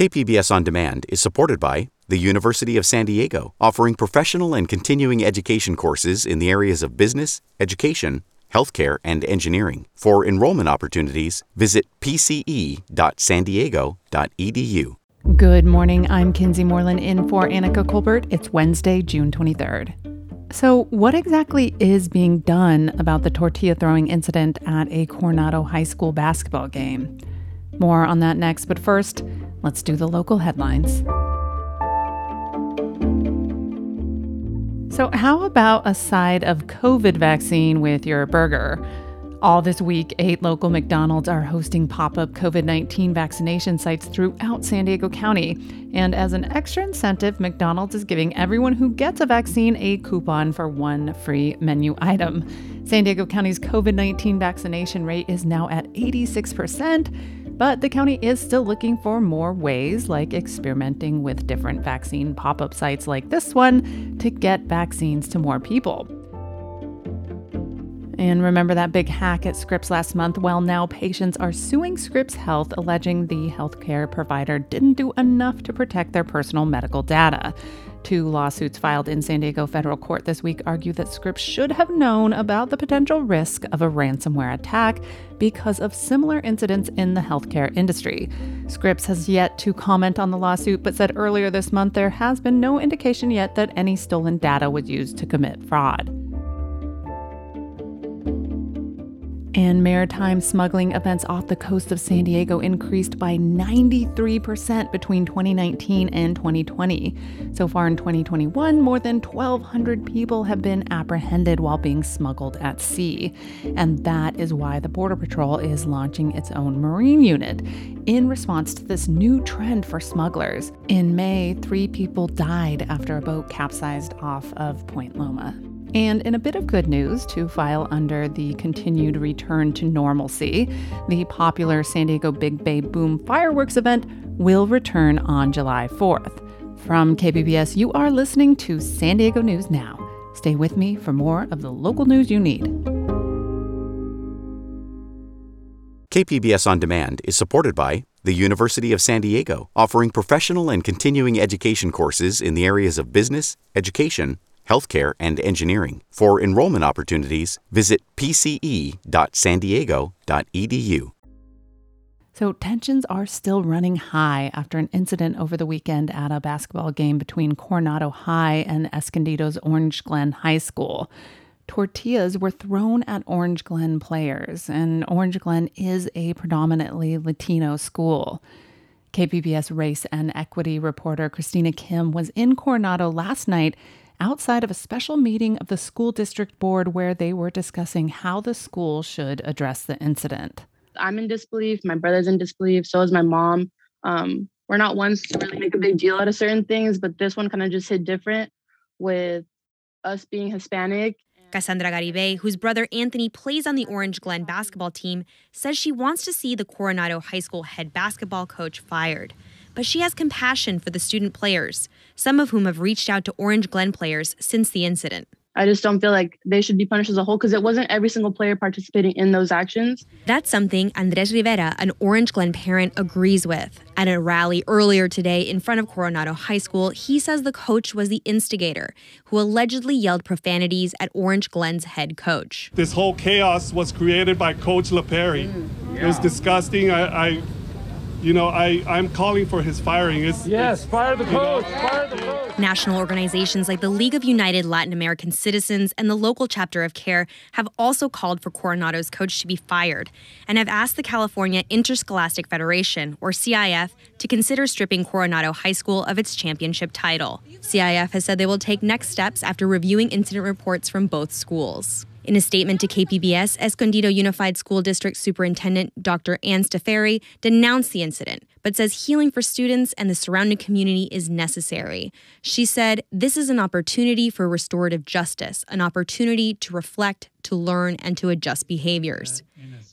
KPBS On Demand is supported by the University of San Diego, offering professional and continuing education courses in the areas of business, education, healthcare, and engineering. For enrollment opportunities, visit pce.sandiego.edu. Good morning. I'm Kinsee Morlan in for Annika Colbert. It's Wednesday, June 23rd. So, what exactly is being done about the tortilla throwing incident at a Coronado High School basketball game? More on that next, but first, let's do the local headlines. So, how about a side of COVID vaccine with your burger? All this week, eight local McDonald's are hosting pop up COVID 19 vaccination sites throughout San Diego County. And as an extra incentive, McDonald's is giving everyone who gets a vaccine a coupon for one free menu item. San Diego County's COVID 19 vaccination rate is now at 86%, but the county is still looking for more ways, like experimenting with different vaccine pop up sites like this one, to get vaccines to more people. And remember that big hack at Scripps last month? Well, now patients are suing Scripps Health, alleging the healthcare provider didn't do enough to protect their personal medical data. Two lawsuits filed in San Diego federal court this week argue that Scripps should have known about the potential risk of a ransomware attack because of similar incidents in the healthcare industry. Scripps has yet to comment on the lawsuit, but said earlier this month there has been no indication yet that any stolen data was used to commit fraud. And maritime smuggling events off the coast of San Diego increased by 93% between 2019 and 2020. So far in 2021, more than 1,200 people have been apprehended while being smuggled at sea. And that is why the Border Patrol is launching its own Marine unit in response to this new trend for smugglers. In May, three people died after a boat capsized off of Point Loma. And in a bit of good news to file under the continued return to normalcy, the popular San Diego Big Bay Boom fireworks event will return on July 4th. From KPBS, you are listening to San Diego News Now. Stay with me for more of the local news you need. KPBS On Demand is supported by the University of San Diego, offering professional and continuing education courses in the areas of business, education, healthcare, and engineering. For enrollment opportunities, visit pce.sandiego.edu. So, tensions are still running high after an incident over the weekend at a basketball game between Coronado High and Escondido's Orange Glen High School. Tortillas were thrown at Orange Glen players, and Orange Glen is a predominantly Latino school. KPBS race and equity reporter Cristina Kim was in Coronado last night outside of a special meeting of the school district board where they were discussing how the school should address the incident. I'm in disbelief. My brother's in disbelief. So is my mom. Um, we're not ones to really make a big deal out of certain things, but this one kind of just hit different with us being Hispanic. Cassandra Garibay, whose brother Anthony plays on the Orange Glen basketball team, says she wants to see the Coronado High School head basketball coach fired but she has compassion for the student players, some of whom have reached out to Orange Glen players since the incident. I just don't feel like they should be punished as a whole because it wasn't every single player participating in those actions. That's something Andres Rivera, an Orange Glen parent, agrees with. At a rally earlier today in front of Coronado High School, he says the coach was the instigator who allegedly yelled profanities at Orange Glen's head coach. This whole chaos was created by Coach Laaperi. Mm, yeah. It was disgusting. I, I you know, I, I'm calling for his firing. It's, yes, it's, fire the coach, fire the coach. National organizations like the League of United Latin American Citizens and the local chapter of CARE have also called for Coronado's coach to be fired and have asked the California Interscholastic Federation, or CIF, to consider stripping Coronado High School of its championship title. CIF has said they will take next steps after reviewing incident reports from both schools. In a statement to KPBS, Escondido Unified School District Superintendent Dr. Ann Staffieri denounced the incident, but says healing for students and the surrounding community is necessary. She said, This is an opportunity for restorative justice, an opportunity to reflect, to learn, and to adjust behaviors.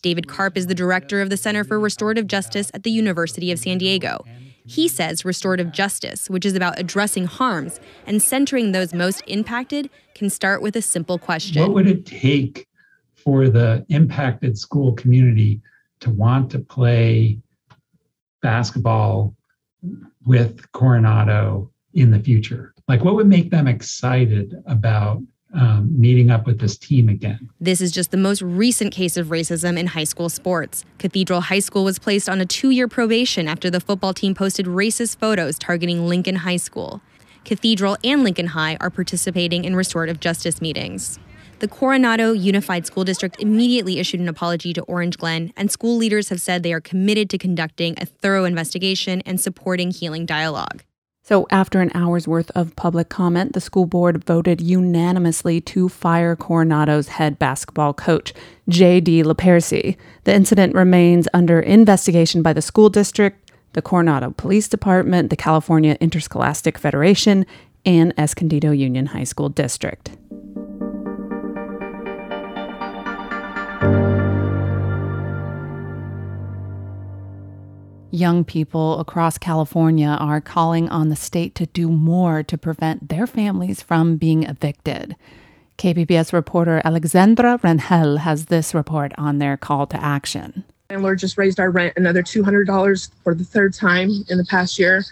David Karp is the director of the Center for Restorative Justice at the University of San Diego. He says restorative justice, which is about addressing harms and centering those most impacted, can start with a simple question What would it take for the impacted school community to want to play basketball with Coronado in the future? Like, what would make them excited about um, meeting up with this team again. This is just the most recent case of racism in high school sports. Cathedral High School was placed on a two year probation after the football team posted racist photos targeting Lincoln High School. Cathedral and Lincoln High are participating in restorative justice meetings. The Coronado Unified School District immediately issued an apology to Orange Glen, and school leaders have said they are committed to conducting a thorough investigation and supporting healing dialogue. So, after an hour's worth of public comment, the school board voted unanimously to fire Coronado's head basketball coach, J.D. Laaperi. The incident remains under investigation by the school district, the Coronado Police Department, the California Interscholastic Federation, and Escondido Union High School District. Young people across California are calling on the state to do more to prevent their families from being evicted. KPBS reporter Alexandra Rangel has this report on their call to action. Landlord just raised our rent another $200 for the third time in the past year.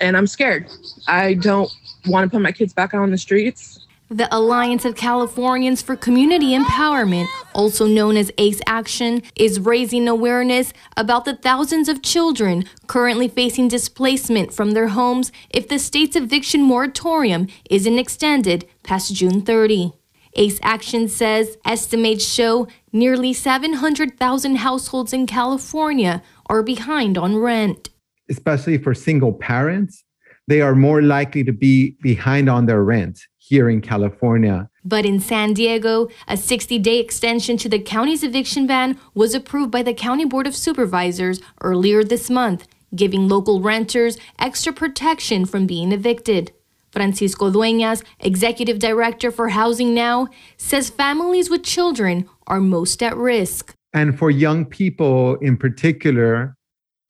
And I'm scared. I don't want to put my kids back out on the streets. The Alliance of Californians for Community Empowerment, also known as ACCE Action, is raising awareness about the thousands of children currently facing displacement from their homes if the state's eviction moratorium isn't extended past June 30. ACCE Action says estimates show nearly 700,000 households in California are behind on rent. Especially for single parents, they are more likely to be behind on their rent here in California. But in San Diego, a 60 day extension to the county's eviction ban was approved by the County Board of Supervisors earlier this month, giving local renters extra protection from being evicted. Francisco Dueñas, executive director for Housing Now, says families with children are most at risk. And for young people in particular,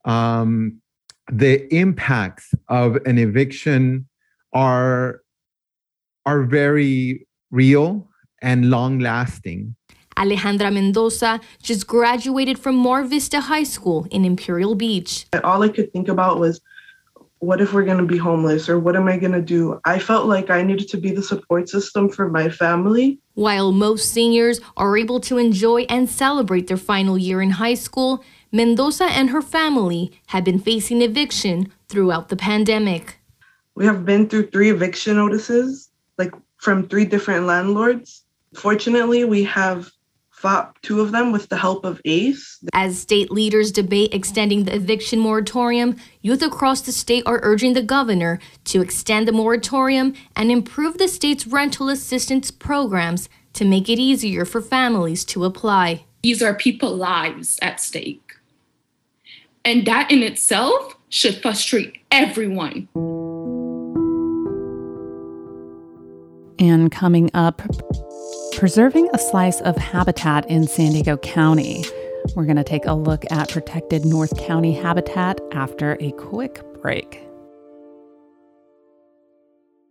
um, the impacts of an eviction are are very real and long lasting. Alejandra Mendoza just graduated from Mar Vista High School in Imperial Beach. All I could think about was what if we're going to be homeless or what am I going to do? I felt like I needed to be the support system for my family. While most seniors are able to enjoy and celebrate their final year in high school, Mendoza and her family have been facing eviction throughout the pandemic. We have been through three eviction notices like from three different landlords. Fortunately, we have fought two of them with the help of ACCE. As state leaders debate extending the eviction moratorium, youth across the state are urging the governor to extend the moratorium and improve the state's rental assistance programs to make it easier for families to apply. These are people lives at stake. And that in itself should frustrate everyone. And coming up, preserving a slice of habitat in San Diego County. We're going to take a look at protected North County habitat after a quick break.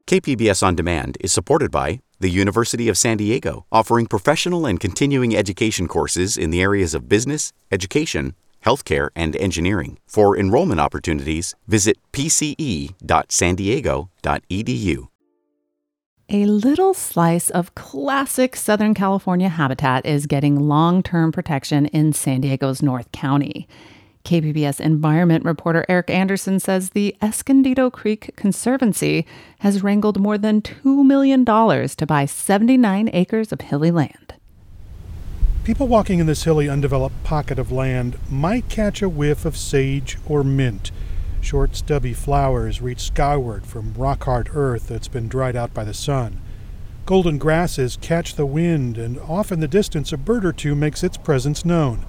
KPBS On Demand is supported by the University of San Diego, offering professional and continuing education courses in the areas of business, education, healthcare, and engineering. For enrollment opportunities, visit pce.sandiego.edu. A little slice of classic Southern California habitat is getting long term protection in San Diego's North County. KPBS environment reporter Eric Anderson says the Escondido Creek Conservancy has wrangled more than $2 million to buy 79 acres of hilly land. People walking in this hilly, undeveloped pocket of land might catch a whiff of sage or mint. Short, stubby flowers reach skyward from rock hard earth that's been dried out by the sun. Golden grasses catch the wind, and off in the distance, a bird or two makes its presence known.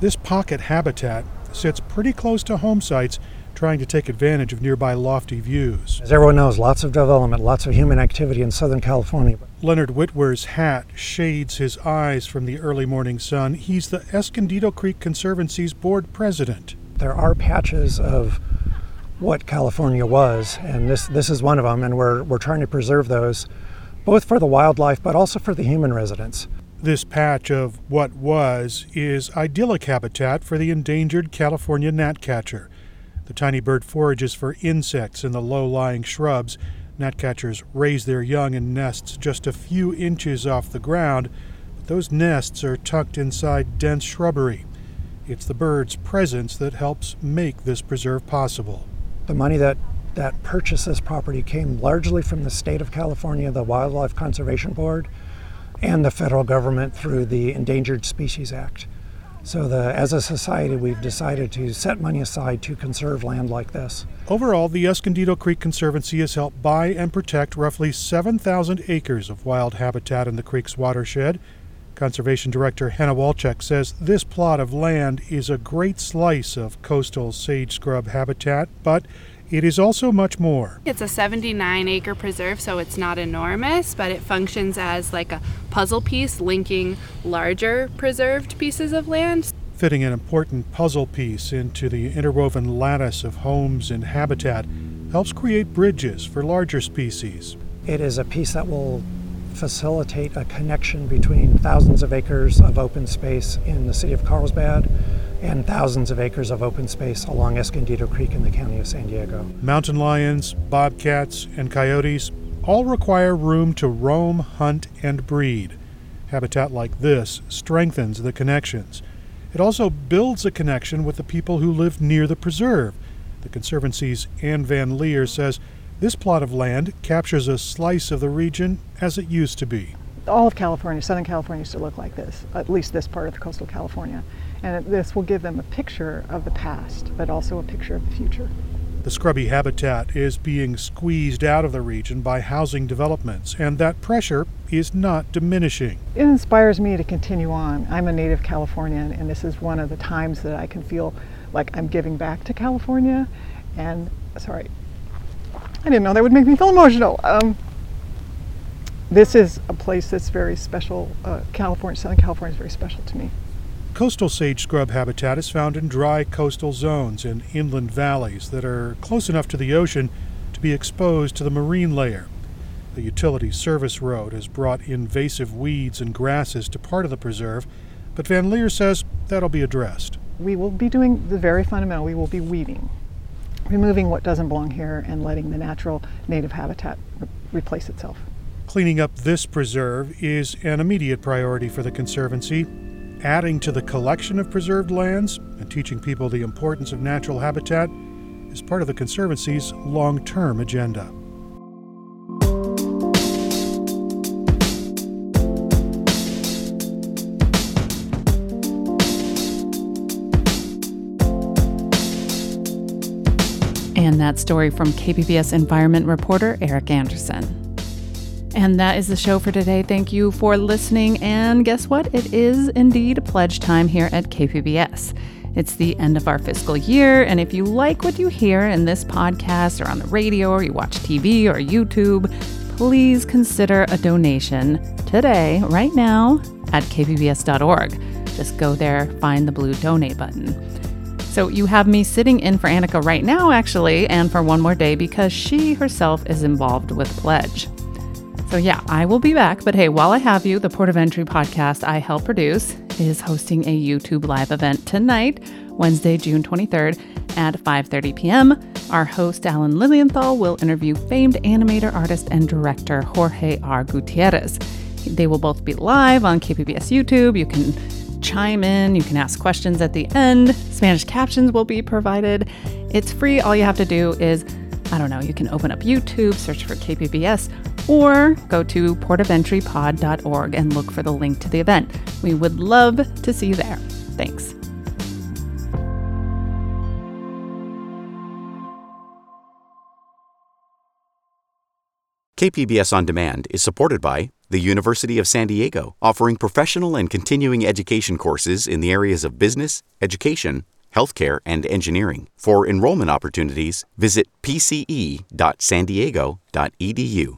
This pocket habitat sits pretty close to home sites, trying to take advantage of nearby lofty views. As everyone knows, lots of development, lots of human activity in Southern California. Leonard Wittwer's hat shades his eyes from the early morning sun. He's the Escondido Creek Conservancy's board president. There are patches of what California was, and this this is one of them, and we're we're trying to preserve those, both for the wildlife but also for the human residents. This patch of what was is idyllic habitat for the endangered California gnatcatcher. The tiny bird forages for insects in the low lying shrubs. Gnatcatchers raise their young in nests just a few inches off the ground, but those nests are tucked inside dense shrubbery. It's the bird's presence that helps make this preserve possible. The money that, that purchased this property came largely from the state of California, the Wildlife Conservation Board, and the federal government through the Endangered Species Act. So, the, as a society, we've decided to set money aside to conserve land like this. Overall, the Escondido Creek Conservancy has helped buy and protect roughly 7,000 acres of wild habitat in the creek's watershed. Conservation Director Hannah Walchuk says this plot of land is a great slice of coastal sage scrub habitat, but it is also much more. It's a 79 acre preserve, so it's not enormous, but it functions as like a puzzle piece linking larger preserved pieces of land. Fitting an important puzzle piece into the interwoven lattice of homes and habitat helps create bridges for larger species. It is a piece that will facilitate a connection between thousands of acres of open space in the city of Carlsbad and thousands of acres of open space along Escondido Creek in the county of San Diego. Mountain lions, bobcats, and coyotes all require room to roam, hunt, and breed. Habitat like this strengthens the connections. It also builds a connection with the people who live near the preserve. The Conservancy's Anne Van Leer says this plot of land captures a slice of the region as it used to be. All of California, Southern California, used to look like this, at least this part of the coastal California. And this will give them a picture of the past, but also a picture of the future. The scrubby habitat is being squeezed out of the region by housing developments, and that pressure is not diminishing. It inspires me to continue on. I'm a native Californian, and this is one of the times that I can feel like I'm giving back to California. And sorry, I didn't know that would make me feel emotional. Um, this is a place that's very special. Uh, California, Southern California is very special to me. Coastal sage scrub habitat is found in dry coastal zones and inland valleys that are close enough to the ocean to be exposed to the marine layer. The utility service road has brought invasive weeds and grasses to part of the preserve, but Van Leer says that'll be addressed. We will be doing the very fundamental, we will be weeding, removing what doesn't belong here and letting the natural native habitat re- replace itself. Cleaning up this preserve is an immediate priority for the Conservancy. Adding to the collection of preserved lands and teaching people the importance of natural habitat is part of the Conservancy's long term agenda. That story from KPBS environment reporter Eric Anderson. And that is the show for today. Thank you for listening. And guess what? It is indeed pledge time here at KPBS. It's the end of our fiscal year, and if you like what you hear in this podcast or on the radio or you watch TV or YouTube, please consider a donation today, right now, at kpbs.org. Just go there, find the blue donate button. So you have me sitting in for Annika right now, actually, and for one more day because she herself is involved with Pledge. So, yeah, I will be back. But hey, while I have you, the Port of Entry podcast I help produce is hosting a YouTube live event tonight, Wednesday, June 23rd at 5:30 p.m. Our host Alan Lilienthal will interview famed animator, artist, and director Jorge R. Gutierrez. They will both be live on KPBS YouTube. You can chime in, you can ask questions at the end. Spanish captions will be provided. It's free. All you have to do is I don't know, you can open up YouTube, search for KPBS, or go to portofentrypod.org and look for the link to the event. We would love to see you there. Thanks. KPBS On Demand is supported by the University of San Diego, offering professional and continuing education courses in the areas of business, education, healthcare, and engineering. For enrollment opportunities, visit pce.sandiego.edu.